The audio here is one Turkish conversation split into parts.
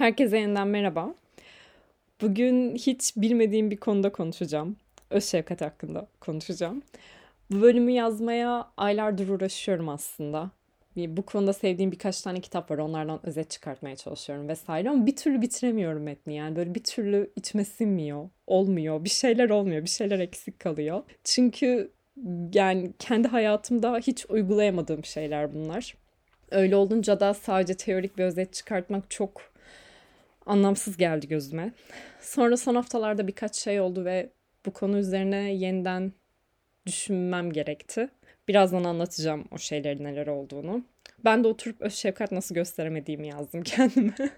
Herkese yeniden merhaba. Bugün hiç bilmediğim bir konuda konuşacağım. Öz şefkat hakkında konuşacağım. Bu bölümü yazmaya aylardır uğraşıyorum aslında. Bu konuda sevdiğim birkaç tane kitap var. Onlardan özet çıkartmaya çalışıyorum vesaire. Ama bir türlü bitiremiyorum metni. Yani böyle bir türlü içime sinmiyor. Olmuyor. Bir şeyler olmuyor. Bir şeyler eksik kalıyor. Çünkü yani kendi hayatımda hiç uygulayamadığım şeyler bunlar. Öyle olunca da sadece teorik bir özet çıkartmak çok anlamsız geldi gözüme. Sonra son haftalarda birkaç şey oldu ve bu konu üzerine yeniden düşünmem gerekti. Birazdan anlatacağım o şeylerin neler olduğunu. Ben de oturup öz şefkat nasıl gösteremediğimi yazdım kendime.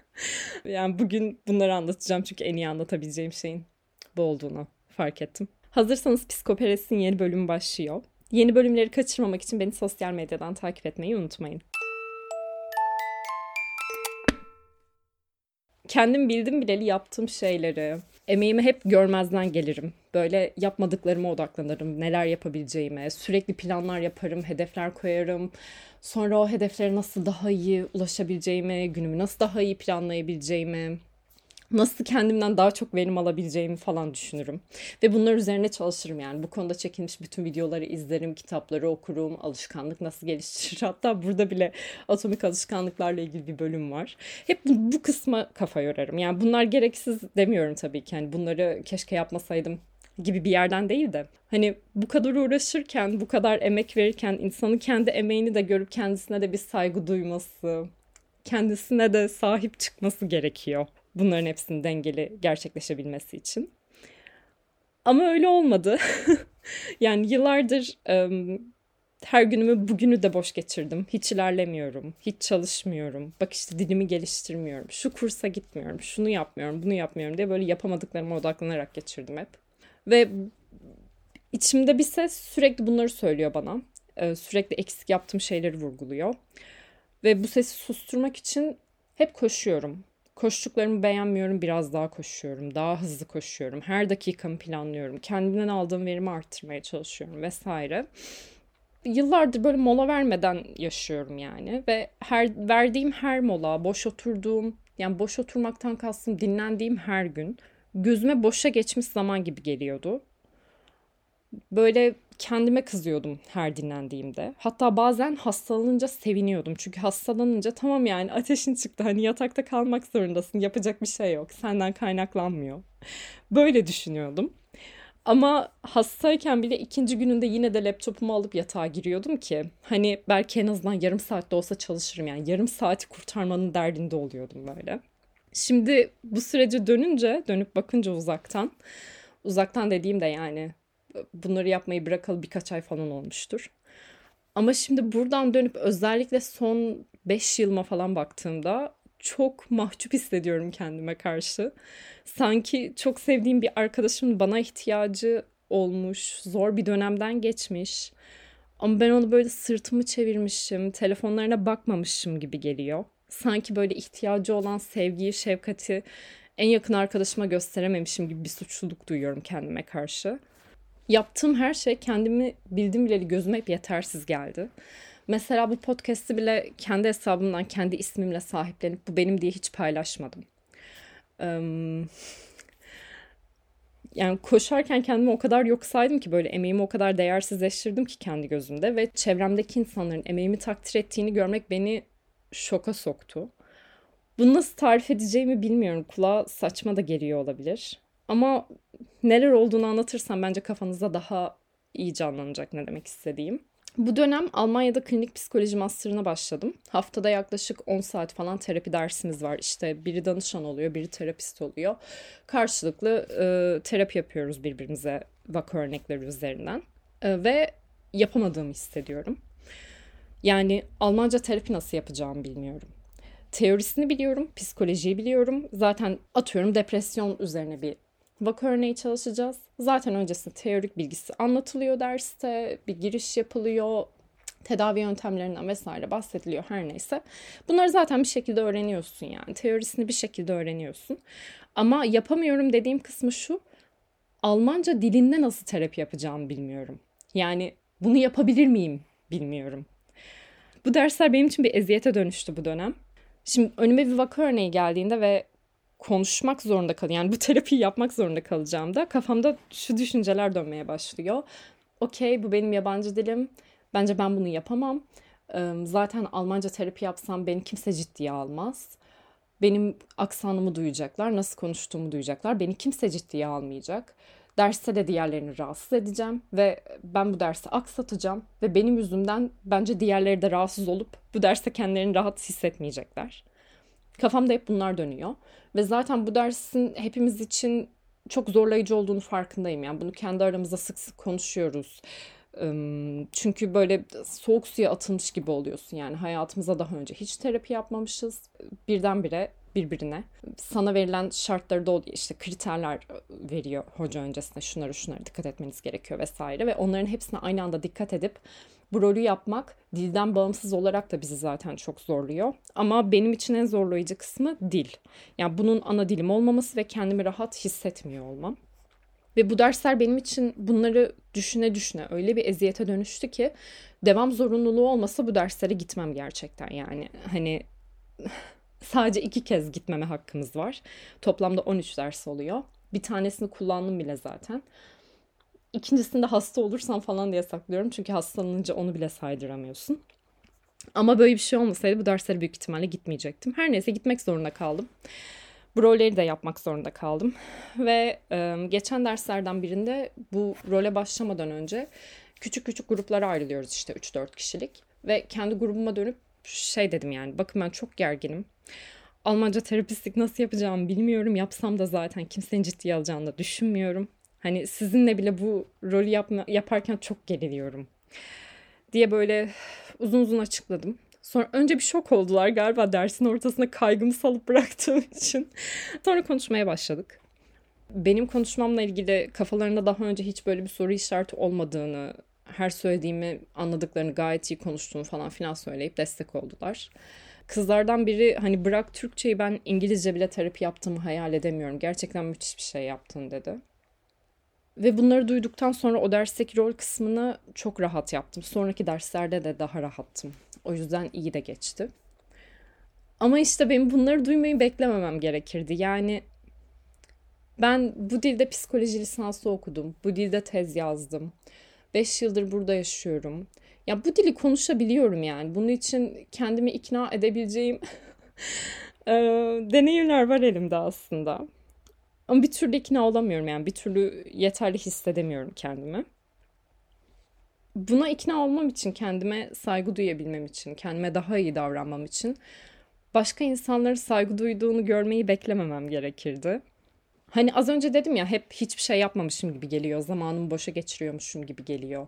yani bugün bunları anlatacağım çünkü en iyi anlatabileceğim şeyin bu olduğunu fark ettim. Hazırsanız Psikoperes'in yeni bölümü başlıyor. Yeni bölümleri kaçırmamak için beni sosyal medyadan takip etmeyi unutmayın. Kendim bildim bileli yaptığım şeyleri, emeğimi hep görmezden gelirim. Böyle yapmadıklarıma odaklanırım, neler yapabileceğime, sürekli planlar yaparım, hedefler koyarım. Sonra o hedeflere nasıl daha iyi ulaşabileceğimi, günümü nasıl daha iyi planlayabileceğimi, nasıl kendimden daha çok verim alabileceğimi falan düşünürüm. Ve bunlar üzerine çalışırım yani. Bu konuda çekilmiş bütün videoları izlerim, kitapları okurum, alışkanlık nasıl geliştirir. Hatta burada bile atomik alışkanlıklarla ilgili bir bölüm var. Hep bu, kısma kafa yorarım. Yani bunlar gereksiz demiyorum tabii ki. Yani bunları keşke yapmasaydım gibi bir yerden değil de hani bu kadar uğraşırken, bu kadar emek verirken insanın kendi emeğini de görüp kendisine de bir saygı duyması, kendisine de sahip çıkması gerekiyor bunların hepsinin dengeli gerçekleşebilmesi için. Ama öyle olmadı. yani yıllardır her günümü bugünü de boş geçirdim. Hiç ilerlemiyorum, hiç çalışmıyorum. Bak işte dilimi geliştirmiyorum. Şu kursa gitmiyorum, şunu yapmıyorum, bunu yapmıyorum diye böyle yapamadıklarıma odaklanarak geçirdim hep. Ve içimde bir ses sürekli bunları söylüyor bana. Sürekli eksik yaptığım şeyleri vurguluyor. Ve bu sesi susturmak için hep koşuyorum. Koştuklarımı beğenmiyorum, biraz daha koşuyorum, daha hızlı koşuyorum. Her dakikamı planlıyorum. Kendimden aldığım verimi arttırmaya çalışıyorum vesaire. Yıllardır böyle mola vermeden yaşıyorum yani ve her verdiğim her mola, boş oturduğum, yani boş oturmaktan kastım dinlendiğim her gün gözüme boşa geçmiş zaman gibi geliyordu. Böyle kendime kızıyordum her dinlendiğimde. Hatta bazen hastalanınca seviniyordum. Çünkü hastalanınca tamam yani ateşin çıktı. Hani yatakta kalmak zorundasın. Yapacak bir şey yok. Senden kaynaklanmıyor. Böyle düşünüyordum. Ama hastayken bile ikinci gününde yine de laptopumu alıp yatağa giriyordum ki hani belki en azından yarım saatte olsa çalışırım yani yarım saati kurtarmanın derdinde oluyordum böyle. Şimdi bu sürece dönünce dönüp bakınca uzaktan uzaktan dediğim de yani bunları yapmayı bırakalı birkaç ay falan olmuştur. Ama şimdi buradan dönüp özellikle son 5 yılıma falan baktığımda çok mahcup hissediyorum kendime karşı. Sanki çok sevdiğim bir arkadaşımın bana ihtiyacı olmuş, zor bir dönemden geçmiş. Ama ben onu böyle sırtımı çevirmişim, telefonlarına bakmamışım gibi geliyor. Sanki böyle ihtiyacı olan sevgiyi, şefkati en yakın arkadaşıma gösterememişim gibi bir suçluluk duyuyorum kendime karşı yaptığım her şey kendimi bildim bileli gözüme hep yetersiz geldi. Mesela bu podcast'i bile kendi hesabımdan, kendi ismimle sahiplenip bu benim diye hiç paylaşmadım. yani koşarken kendimi o kadar yok saydım ki böyle emeğimi o kadar değersizleştirdim ki kendi gözümde ve çevremdeki insanların emeğimi takdir ettiğini görmek beni şoka soktu. Bunu nasıl tarif edeceğimi bilmiyorum. Kulağa saçma da geliyor olabilir. Ama neler olduğunu anlatırsam bence kafanızda daha iyi canlanacak ne demek istediğim. Bu dönem Almanya'da klinik psikoloji master'ına başladım. Haftada yaklaşık 10 saat falan terapi dersimiz var. İşte biri danışan oluyor, biri terapist oluyor. Karşılıklı e, terapi yapıyoruz birbirimize vaka örnekleri üzerinden. E, ve yapamadığımı hissediyorum. Yani Almanca terapi nasıl yapacağımı bilmiyorum. Teorisini biliyorum, psikolojiyi biliyorum. Zaten atıyorum depresyon üzerine bir vaka örneği çalışacağız. Zaten öncesinde teorik bilgisi anlatılıyor derste, bir giriş yapılıyor, tedavi yöntemlerinden vesaire bahsediliyor her neyse. Bunları zaten bir şekilde öğreniyorsun yani. Teorisini bir şekilde öğreniyorsun. Ama yapamıyorum dediğim kısmı şu. Almanca dilinde nasıl terapi yapacağımı bilmiyorum. Yani bunu yapabilir miyim bilmiyorum. Bu dersler benim için bir eziyete dönüştü bu dönem. Şimdi önüme bir vaka örneği geldiğinde ve konuşmak zorunda kal yani bu terapiyi yapmak zorunda kalacağım da kafamda şu düşünceler dönmeye başlıyor. Okey bu benim yabancı dilim. Bence ben bunu yapamam. Zaten Almanca terapi yapsam beni kimse ciddiye almaz. Benim aksanımı duyacaklar, nasıl konuştuğumu duyacaklar. Beni kimse ciddiye almayacak. Derste de diğerlerini rahatsız edeceğim ve ben bu dersi aksatacağım ve benim yüzümden bence diğerleri de rahatsız olup bu derste kendilerini rahat hissetmeyecekler. Kafamda hep bunlar dönüyor ve zaten bu dersin hepimiz için çok zorlayıcı olduğunu farkındayım. Yani bunu kendi aramızda sık sık konuşuyoruz. Çünkü böyle soğuk suya atılmış gibi oluyorsun. Yani hayatımıza daha önce hiç terapi yapmamışız. Birdenbire birbirine. Sana verilen şartları da işte kriterler veriyor hoca öncesinde. Şunları şunları dikkat etmeniz gerekiyor vesaire. Ve onların hepsine aynı anda dikkat edip bu rolü yapmak dilden bağımsız olarak da bizi zaten çok zorluyor. Ama benim için en zorlayıcı kısmı dil. Yani bunun ana dilim olmaması ve kendimi rahat hissetmiyor olmam. Ve bu dersler benim için bunları düşüne düşüne öyle bir eziyete dönüştü ki devam zorunluluğu olmasa bu derslere gitmem gerçekten yani. Hani sadece iki kez gitmeme hakkımız var. Toplamda 13 ders oluyor. Bir tanesini kullandım bile zaten. İkincisinde hasta olursam falan diye saklıyorum. Çünkü hastalanınca onu bile saydıramıyorsun. Ama böyle bir şey olmasaydı bu derslere büyük ihtimalle gitmeyecektim. Her neyse gitmek zorunda kaldım. Bu rolleri de yapmak zorunda kaldım. Ve e, geçen derslerden birinde bu role başlamadan önce küçük küçük gruplara ayrılıyoruz işte 3-4 kişilik. Ve kendi grubuma dönüp şey dedim yani bakın ben çok gerginim. Almanca terapistlik nasıl yapacağımı bilmiyorum. Yapsam da zaten kimsenin ciddiye alacağını da düşünmüyorum. Hani sizinle bile bu rolü yapma, yaparken çok geriliyorum diye böyle uzun uzun açıkladım. Sonra önce bir şok oldular galiba dersin ortasına kaygımı salıp bıraktığım için. Sonra konuşmaya başladık. Benim konuşmamla ilgili kafalarında daha önce hiç böyle bir soru işareti olmadığını, her söylediğimi anladıklarını, gayet iyi konuştuğumu falan filan söyleyip destek oldular. Kızlardan biri hani bırak Türkçeyi ben İngilizce bile terapi yaptığımı hayal edemiyorum. Gerçekten müthiş bir şey yaptın dedi. Ve bunları duyduktan sonra o dersteki rol kısmını çok rahat yaptım. Sonraki derslerde de daha rahattım. O yüzden iyi de geçti. Ama işte benim bunları duymayı beklememem gerekirdi. Yani ben bu dilde psikoloji lisansı okudum. Bu dilde tez yazdım. Beş yıldır burada yaşıyorum. Ya bu dili konuşabiliyorum yani. Bunun için kendimi ikna edebileceğim deneyimler var elimde aslında. Ama bir türlü ikna olamıyorum yani. Bir türlü yeterli hissedemiyorum kendimi. Buna ikna olmam için, kendime saygı duyabilmem için, kendime daha iyi davranmam için başka insanların saygı duyduğunu görmeyi beklememem gerekirdi. Hani az önce dedim ya hep hiçbir şey yapmamışım gibi geliyor. Zamanımı boşa geçiriyormuşum gibi geliyor.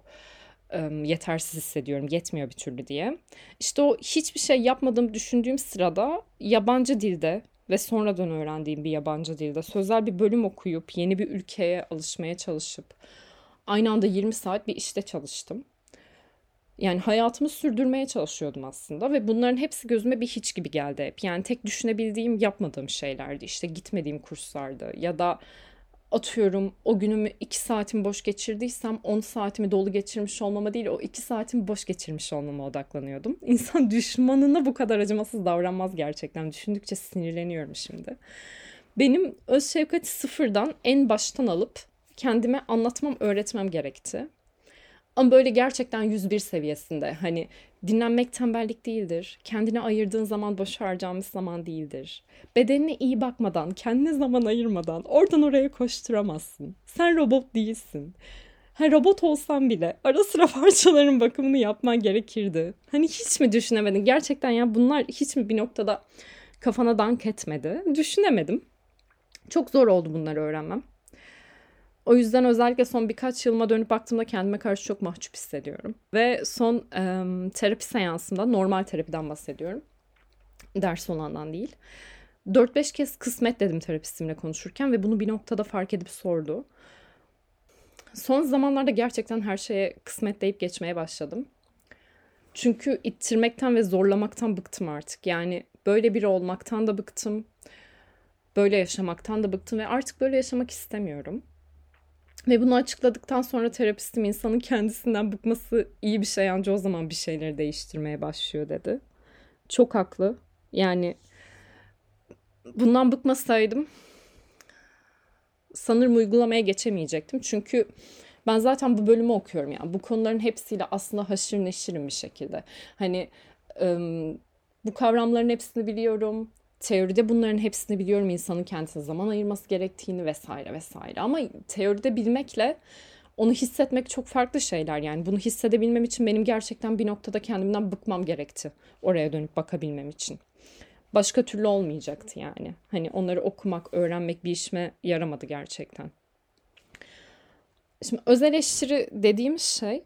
yetersiz hissediyorum, yetmiyor bir türlü diye. İşte o hiçbir şey yapmadığımı düşündüğüm sırada yabancı dilde ve sonradan öğrendiğim bir yabancı dilde sözel bir bölüm okuyup yeni bir ülkeye alışmaya çalışıp aynı anda 20 saat bir işte çalıştım. Yani hayatımı sürdürmeye çalışıyordum aslında ve bunların hepsi gözüme bir hiç gibi geldi hep. Yani tek düşünebildiğim yapmadığım şeylerdi. İşte gitmediğim kurslardı ya da atıyorum o günümü 2 saatimi boş geçirdiysem 10 saatimi dolu geçirmiş olmama değil o 2 saatimi boş geçirmiş olmama odaklanıyordum. İnsan düşmanına bu kadar acımasız davranmaz gerçekten. Düşündükçe sinirleniyorum şimdi. Benim öz şefkati sıfırdan en baştan alıp kendime anlatmam, öğretmem gerekti. Ama böyle gerçekten 101 seviyesinde hani dinlenmek tembellik değildir. Kendine ayırdığın zaman boş harcamış zaman değildir. Bedenine iyi bakmadan, kendine zaman ayırmadan oradan oraya koşturamazsın. Sen robot değilsin. Ha, robot olsan bile ara sıra parçaların bakımını yapman gerekirdi. Hani hiç mi düşünemedin? Gerçekten ya bunlar hiç mi bir noktada kafana dank etmedi? Düşünemedim. Çok zor oldu bunları öğrenmem. O yüzden özellikle son birkaç yılıma dönüp baktığımda kendime karşı çok mahcup hissediyorum. Ve son e, terapi seansımda normal terapiden bahsediyorum. Ders olandan değil. 4-5 kez kısmet dedim terapistimle konuşurken ve bunu bir noktada fark edip sordu. Son zamanlarda gerçekten her şeye kısmet deyip geçmeye başladım. Çünkü ittirmekten ve zorlamaktan bıktım artık. Yani böyle biri olmaktan da bıktım. Böyle yaşamaktan da bıktım ve artık böyle yaşamak istemiyorum. Ve bunu açıkladıktan sonra terapistim insanın kendisinden bıkması iyi bir şey ancak o zaman bir şeyleri değiştirmeye başlıyor dedi. Çok haklı. Yani bundan bıkmasaydım sanırım uygulamaya geçemeyecektim. Çünkü ben zaten bu bölümü okuyorum yani. Bu konuların hepsiyle aslında haşır neşirim bir şekilde. Hani ım, bu kavramların hepsini biliyorum. Teoride bunların hepsini biliyorum. İnsanın kendisine zaman ayırması gerektiğini vesaire vesaire. Ama teoride bilmekle onu hissetmek çok farklı şeyler. Yani bunu hissedebilmem için benim gerçekten bir noktada kendimden bıkmam gerekti. Oraya dönüp bakabilmem için. Başka türlü olmayacaktı yani. Hani onları okumak, öğrenmek bir işime yaramadı gerçekten. Şimdi öz eleştiri dediğimiz şey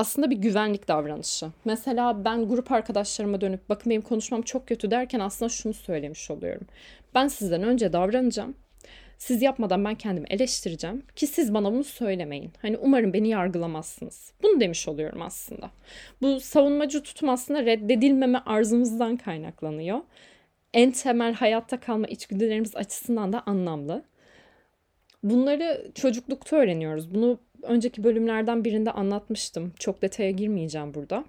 aslında bir güvenlik davranışı. Mesela ben grup arkadaşlarıma dönüp bakın benim konuşmam çok kötü derken aslında şunu söylemiş oluyorum. Ben sizden önce davranacağım. Siz yapmadan ben kendimi eleştireceğim ki siz bana bunu söylemeyin. Hani umarım beni yargılamazsınız. Bunu demiş oluyorum aslında. Bu savunmacı tutum aslında reddedilmeme arzumuzdan kaynaklanıyor. En temel hayatta kalma içgüdülerimiz açısından da anlamlı. Bunları çocuklukta öğreniyoruz. Bunu önceki bölümlerden birinde anlatmıştım. Çok detaya girmeyeceğim burada.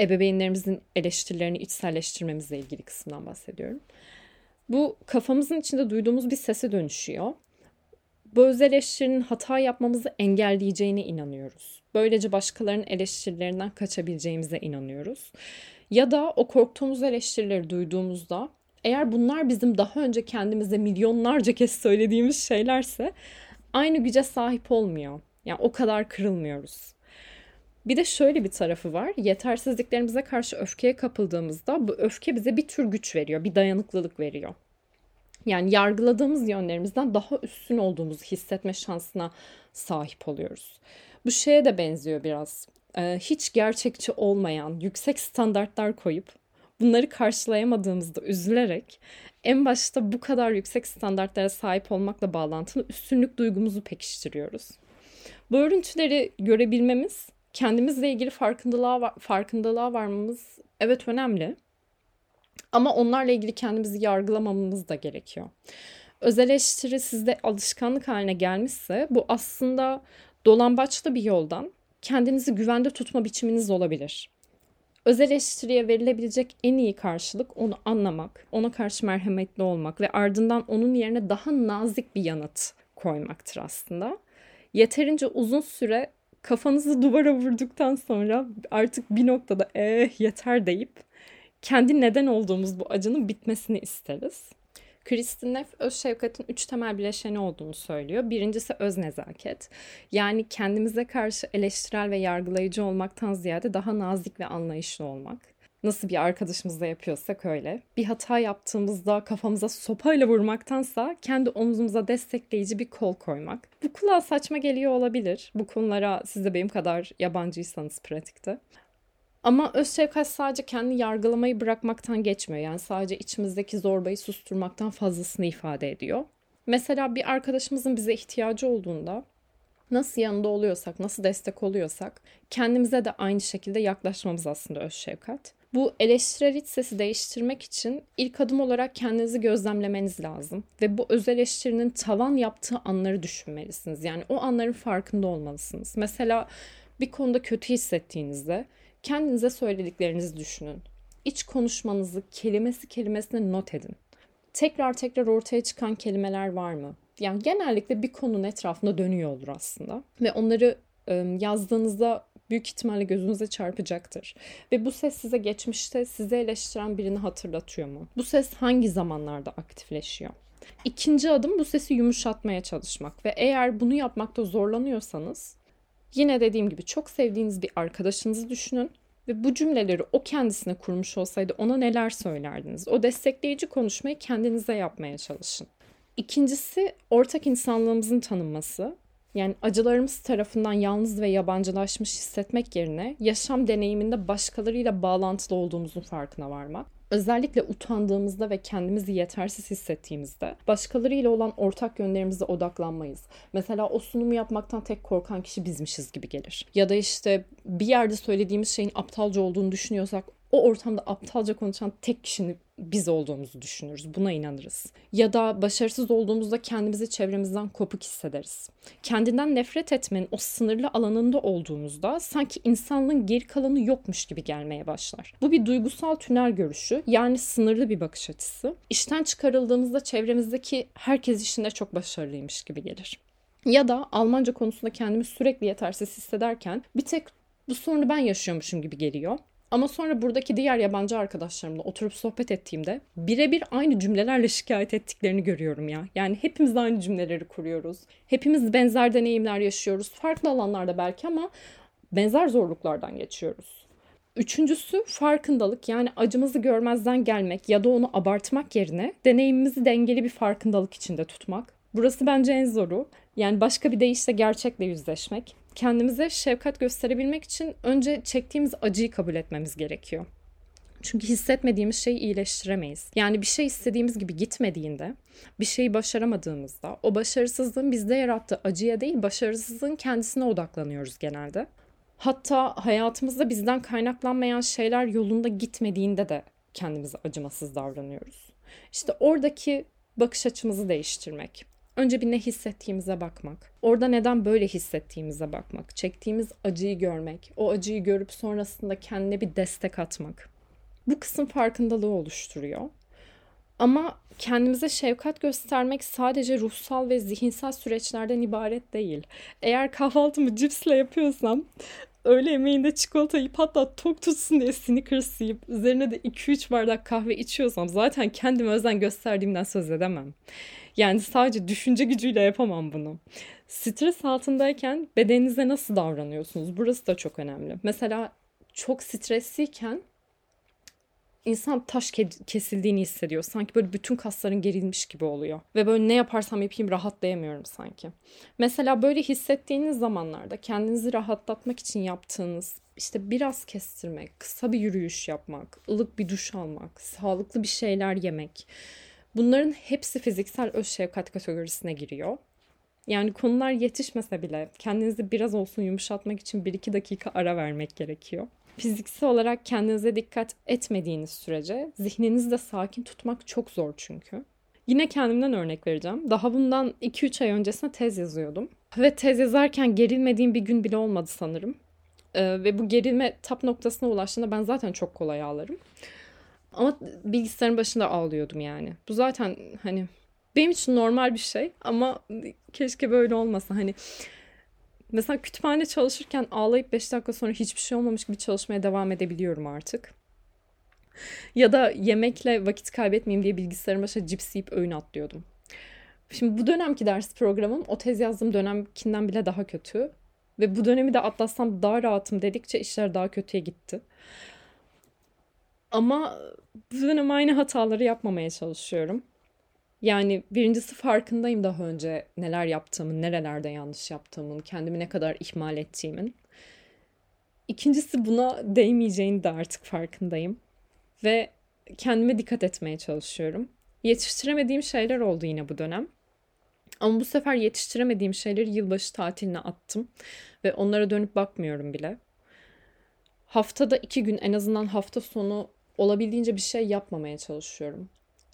Ebeveynlerimizin eleştirilerini içselleştirmemizle ilgili kısımdan bahsediyorum. Bu kafamızın içinde duyduğumuz bir sese dönüşüyor. Bu öz eleştirinin hata yapmamızı engelleyeceğine inanıyoruz. Böylece başkalarının eleştirilerinden kaçabileceğimize inanıyoruz. Ya da o korktuğumuz eleştirileri duyduğumuzda eğer bunlar bizim daha önce kendimize milyonlarca kez söylediğimiz şeylerse aynı güce sahip olmuyor. Yani o kadar kırılmıyoruz. Bir de şöyle bir tarafı var. Yetersizliklerimize karşı öfkeye kapıldığımızda bu öfke bize bir tür güç veriyor, bir dayanıklılık veriyor. Yani yargıladığımız yönlerimizden daha üstün olduğumuzu hissetme şansına sahip oluyoruz. Bu şeye de benziyor biraz. Ee, hiç gerçekçi olmayan, yüksek standartlar koyup bunları karşılayamadığımızda üzülerek en başta bu kadar yüksek standartlara sahip olmakla bağlantılı üstünlük duygumuzu pekiştiriyoruz. Bu örüntüleri görebilmemiz, kendimizle ilgili farkındalığa, farkındalığa varmamız evet önemli. Ama onlarla ilgili kendimizi yargılamamamız da gerekiyor. Öz eleştiri sizde alışkanlık haline gelmişse bu aslında dolambaçlı bir yoldan kendinizi güvende tutma biçiminiz olabilir. Öz eleştiriye verilebilecek en iyi karşılık onu anlamak, ona karşı merhametli olmak ve ardından onun yerine daha nazik bir yanıt koymaktır aslında. Yeterince uzun süre kafanızı duvara vurduktan sonra artık bir noktada eh yeter deyip kendi neden olduğumuz bu acının bitmesini isteriz. Kristin Neff öz şefkatin üç temel bileşeni olduğunu söylüyor. Birincisi öz nezaket. Yani kendimize karşı eleştirel ve yargılayıcı olmaktan ziyade daha nazik ve anlayışlı olmak. Nasıl bir arkadaşımızla yapıyorsak öyle. Bir hata yaptığımızda kafamıza sopayla vurmaktansa kendi omzumuza destekleyici bir kol koymak. Bu kulağa saçma geliyor olabilir. Bu konulara siz de benim kadar yabancıysanız pratikte. Ama öz şefkat sadece kendi yargılamayı bırakmaktan geçmiyor. Yani sadece içimizdeki zorbayı susturmaktan fazlasını ifade ediyor. Mesela bir arkadaşımızın bize ihtiyacı olduğunda nasıl yanında oluyorsak, nasıl destek oluyorsak kendimize de aynı şekilde yaklaşmamız aslında öz şefkat. Bu eleştirel iç sesi değiştirmek için ilk adım olarak kendinizi gözlemlemeniz lazım. Ve bu öz eleştirinin tavan yaptığı anları düşünmelisiniz. Yani o anların farkında olmalısınız. Mesela bir konuda kötü hissettiğinizde Kendinize söylediklerinizi düşünün. İç konuşmanızı kelimesi kelimesine not edin. Tekrar tekrar ortaya çıkan kelimeler var mı? Yani genellikle bir konunun etrafında dönüyor olur aslında. Ve onları yazdığınızda büyük ihtimalle gözünüze çarpacaktır. Ve bu ses size geçmişte sizi eleştiren birini hatırlatıyor mu? Bu ses hangi zamanlarda aktifleşiyor? İkinci adım bu sesi yumuşatmaya çalışmak ve eğer bunu yapmakta zorlanıyorsanız Yine dediğim gibi çok sevdiğiniz bir arkadaşınızı düşünün ve bu cümleleri o kendisine kurmuş olsaydı ona neler söylerdiniz? O destekleyici konuşmayı kendinize yapmaya çalışın. İkincisi ortak insanlığımızın tanınması. Yani acılarımız tarafından yalnız ve yabancılaşmış hissetmek yerine yaşam deneyiminde başkalarıyla bağlantılı olduğumuzun farkına varmak. Özellikle utandığımızda ve kendimizi yetersiz hissettiğimizde başkalarıyla olan ortak yönlerimize odaklanmayız. Mesela o sunumu yapmaktan tek korkan kişi bizmişiz gibi gelir. Ya da işte bir yerde söylediğimiz şeyin aptalca olduğunu düşünüyorsak o ortamda aptalca konuşan tek kişinin biz olduğumuzu düşünürüz. Buna inanırız. Ya da başarısız olduğumuzda kendimizi çevremizden kopuk hissederiz. Kendinden nefret etmenin o sınırlı alanında olduğumuzda sanki insanlığın geri kalanı yokmuş gibi gelmeye başlar. Bu bir duygusal tünel görüşü yani sınırlı bir bakış açısı. İşten çıkarıldığımızda çevremizdeki herkes işinde çok başarılıymış gibi gelir. Ya da Almanca konusunda kendimi sürekli yetersiz hissederken bir tek bu sorunu ben yaşıyormuşum gibi geliyor. Ama sonra buradaki diğer yabancı arkadaşlarımla oturup sohbet ettiğimde birebir aynı cümlelerle şikayet ettiklerini görüyorum ya. Yani hepimiz aynı cümleleri kuruyoruz. Hepimiz benzer deneyimler yaşıyoruz. Farklı alanlarda belki ama benzer zorluklardan geçiyoruz. Üçüncüsü farkındalık yani acımızı görmezden gelmek ya da onu abartmak yerine deneyimimizi dengeli bir farkındalık içinde tutmak. Burası bence en zoru. Yani başka bir deyişle gerçekle yüzleşmek kendimize şefkat gösterebilmek için önce çektiğimiz acıyı kabul etmemiz gerekiyor. Çünkü hissetmediğimiz şeyi iyileştiremeyiz. Yani bir şey istediğimiz gibi gitmediğinde, bir şeyi başaramadığımızda o başarısızlığın bizde yarattığı acıya değil başarısızlığın kendisine odaklanıyoruz genelde. Hatta hayatımızda bizden kaynaklanmayan şeyler yolunda gitmediğinde de kendimize acımasız davranıyoruz. İşte oradaki bakış açımızı değiştirmek. Önce bir ne hissettiğimize bakmak. Orada neden böyle hissettiğimize bakmak. Çektiğimiz acıyı görmek. O acıyı görüp sonrasında kendine bir destek atmak. Bu kısım farkındalığı oluşturuyor. Ama kendimize şefkat göstermek sadece ruhsal ve zihinsel süreçlerden ibaret değil. Eğer kahvaltımı cipsle yapıyorsam öğle yemeğinde çikolata yiyip hatta tok tutsun diye Snickers yiyip üzerine de 2-3 bardak kahve içiyorsam zaten kendime özen gösterdiğimden söz edemem. Yani sadece düşünce gücüyle yapamam bunu. Stres altındayken bedeninize nasıl davranıyorsunuz? Burası da çok önemli. Mesela çok stresliyken insan taş kesildiğini hissediyor. Sanki böyle bütün kasların gerilmiş gibi oluyor. Ve böyle ne yaparsam yapayım rahatlayamıyorum sanki. Mesela böyle hissettiğiniz zamanlarda kendinizi rahatlatmak için yaptığınız işte biraz kestirmek, kısa bir yürüyüş yapmak, ılık bir duş almak, sağlıklı bir şeyler yemek Bunların hepsi fiziksel öz şefkat kategorisine giriyor. Yani konular yetişmese bile kendinizi biraz olsun yumuşatmak için 1-2 dakika ara vermek gerekiyor. Fiziksel olarak kendinize dikkat etmediğiniz sürece zihninizi de sakin tutmak çok zor çünkü. Yine kendimden örnek vereceğim. Daha bundan 2-3 ay öncesine tez yazıyordum. Ve tez yazarken gerilmediğim bir gün bile olmadı sanırım. Ee, ve bu gerilme tap noktasına ulaştığında ben zaten çok kolay ağlarım. Ama bilgisayarın başında ağlıyordum yani. Bu zaten hani benim için normal bir şey ama keşke böyle olmasa. Hani mesela kütüphane çalışırken ağlayıp 5 dakika sonra hiçbir şey olmamış gibi çalışmaya devam edebiliyorum artık. Ya da yemekle vakit kaybetmeyeyim diye bilgisayarın başına cips yiyip öğün atlıyordum. Şimdi bu dönemki ders programım o tez yazdığım dönemkinden bile daha kötü. Ve bu dönemi de atlatsam daha rahatım dedikçe işler daha kötüye gitti. Ama bu dönem aynı hataları yapmamaya çalışıyorum. Yani birincisi farkındayım daha önce neler yaptığımın, nerelerde yanlış yaptığımın, kendimi ne kadar ihmal ettiğimin. İkincisi buna değmeyeceğini de artık farkındayım. Ve kendime dikkat etmeye çalışıyorum. Yetiştiremediğim şeyler oldu yine bu dönem. Ama bu sefer yetiştiremediğim şeyleri yılbaşı tatiline attım. Ve onlara dönüp bakmıyorum bile. Haftada iki gün en azından hafta sonu olabildiğince bir şey yapmamaya çalışıyorum.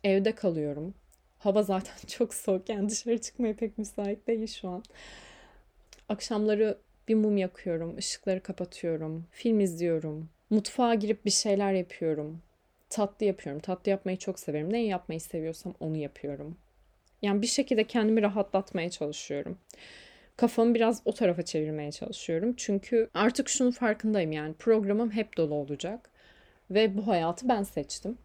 Evde kalıyorum. Hava zaten çok soğuk yani dışarı çıkmaya pek müsait değil şu an. Akşamları bir mum yakıyorum, ışıkları kapatıyorum, film izliyorum, mutfağa girip bir şeyler yapıyorum. Tatlı yapıyorum. Tatlı yapmayı çok severim. Neyi yapmayı seviyorsam onu yapıyorum. Yani bir şekilde kendimi rahatlatmaya çalışıyorum. Kafamı biraz o tarafa çevirmeye çalışıyorum. Çünkü artık şunun farkındayım yani programım hep dolu olacak. Ve bu hayatı ben seçtim.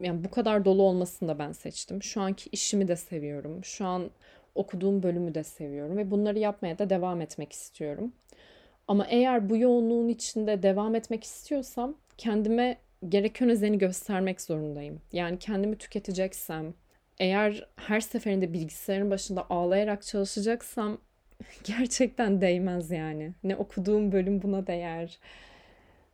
Yani bu kadar dolu olmasını da ben seçtim. Şu anki işimi de seviyorum. Şu an okuduğum bölümü de seviyorum ve bunları yapmaya da devam etmek istiyorum. Ama eğer bu yoğunluğun içinde devam etmek istiyorsam kendime gereken özeni göstermek zorundayım. Yani kendimi tüketeceksem, eğer her seferinde bilgisayarın başında ağlayarak çalışacaksam gerçekten değmez yani. Ne okuduğum bölüm buna değer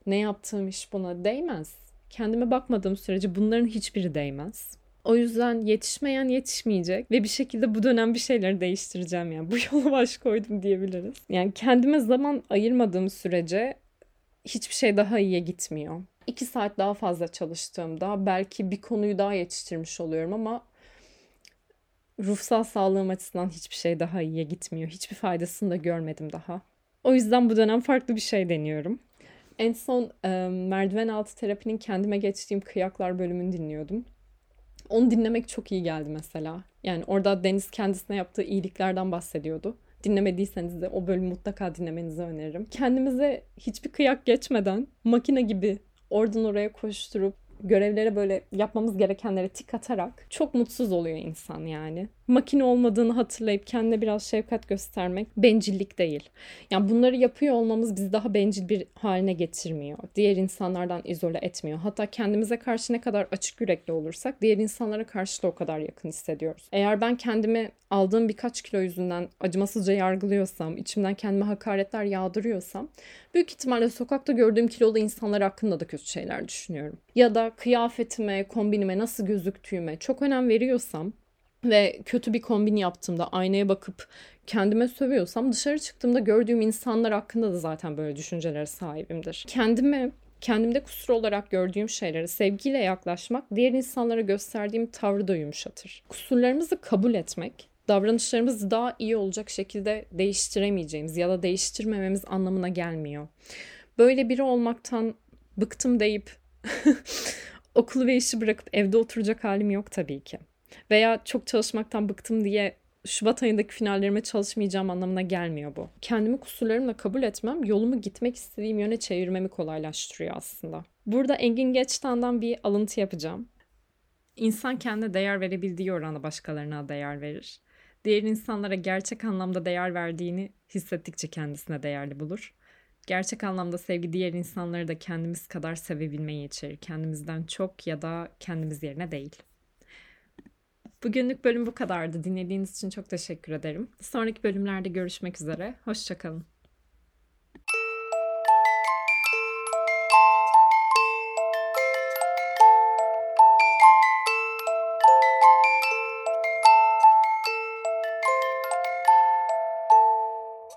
ne yaptığım iş buna değmez. Kendime bakmadığım sürece bunların hiçbiri değmez. O yüzden yetişmeyen yetişmeyecek ve bir şekilde bu dönem bir şeyleri değiştireceğim yani. Bu yola baş koydum diyebiliriz. Yani kendime zaman ayırmadığım sürece hiçbir şey daha iyiye gitmiyor. İki saat daha fazla çalıştığımda belki bir konuyu daha yetiştirmiş oluyorum ama ruhsal sağlığım açısından hiçbir şey daha iyiye gitmiyor. Hiçbir faydasını da görmedim daha. O yüzden bu dönem farklı bir şey deniyorum. En son e, merdiven altı terapinin kendime geçtiğim kıyaklar bölümünü dinliyordum. Onu dinlemek çok iyi geldi mesela. Yani orada Deniz kendisine yaptığı iyiliklerden bahsediyordu. Dinlemediyseniz de o bölümü mutlaka dinlemenizi öneririm. Kendimize hiçbir kıyak geçmeden makine gibi oradan oraya koşturup görevlere böyle yapmamız gerekenlere tik atarak çok mutsuz oluyor insan yani. Makine olmadığını hatırlayıp kendine biraz şefkat göstermek bencillik değil. Yani bunları yapıyor olmamız bizi daha bencil bir haline getirmiyor. Diğer insanlardan izole etmiyor. Hatta kendimize karşı ne kadar açık yürekli olursak diğer insanlara karşı da o kadar yakın hissediyoruz. Eğer ben kendimi aldığım birkaç kilo yüzünden acımasızca yargılıyorsam, içimden kendime hakaretler yağdırıyorsam büyük ihtimalle sokakta gördüğüm kilolu insanlar hakkında da kötü şeyler düşünüyorum. Ya da kıyafetime, kombinime nasıl gözüktüğüme çok önem veriyorsam ve kötü bir kombin yaptığımda aynaya bakıp kendime sövüyorsam dışarı çıktığımda gördüğüm insanlar hakkında da zaten böyle düşüncelere sahibimdir. Kendime kendimde kusur olarak gördüğüm şeylere sevgiyle yaklaşmak diğer insanlara gösterdiğim tavrı da yumuşatır. Kusurlarımızı kabul etmek davranışlarımızı daha iyi olacak şekilde değiştiremeyeceğimiz ya da değiştirmememiz anlamına gelmiyor. Böyle biri olmaktan bıktım deyip okulu ve işi bırakıp evde oturacak halim yok tabii ki. Veya çok çalışmaktan bıktım diye Şubat ayındaki finallerime çalışmayacağım anlamına gelmiyor bu. Kendimi kusurlarımla kabul etmem yolumu gitmek istediğim yöne çevirmemi kolaylaştırıyor aslında. Burada Engin Geçtan'dan bir alıntı yapacağım. İnsan kendine değer verebildiği oranda başkalarına değer verir. Diğer insanlara gerçek anlamda değer verdiğini hissettikçe kendisine değerli bulur. Gerçek anlamda sevgi diğer insanları da kendimiz kadar sevebilmeyi içerir. Kendimizden çok ya da kendimiz yerine değil. Bugünlük bölüm bu kadardı. Dinlediğiniz için çok teşekkür ederim. Sonraki bölümlerde görüşmek üzere. Hoşçakalın.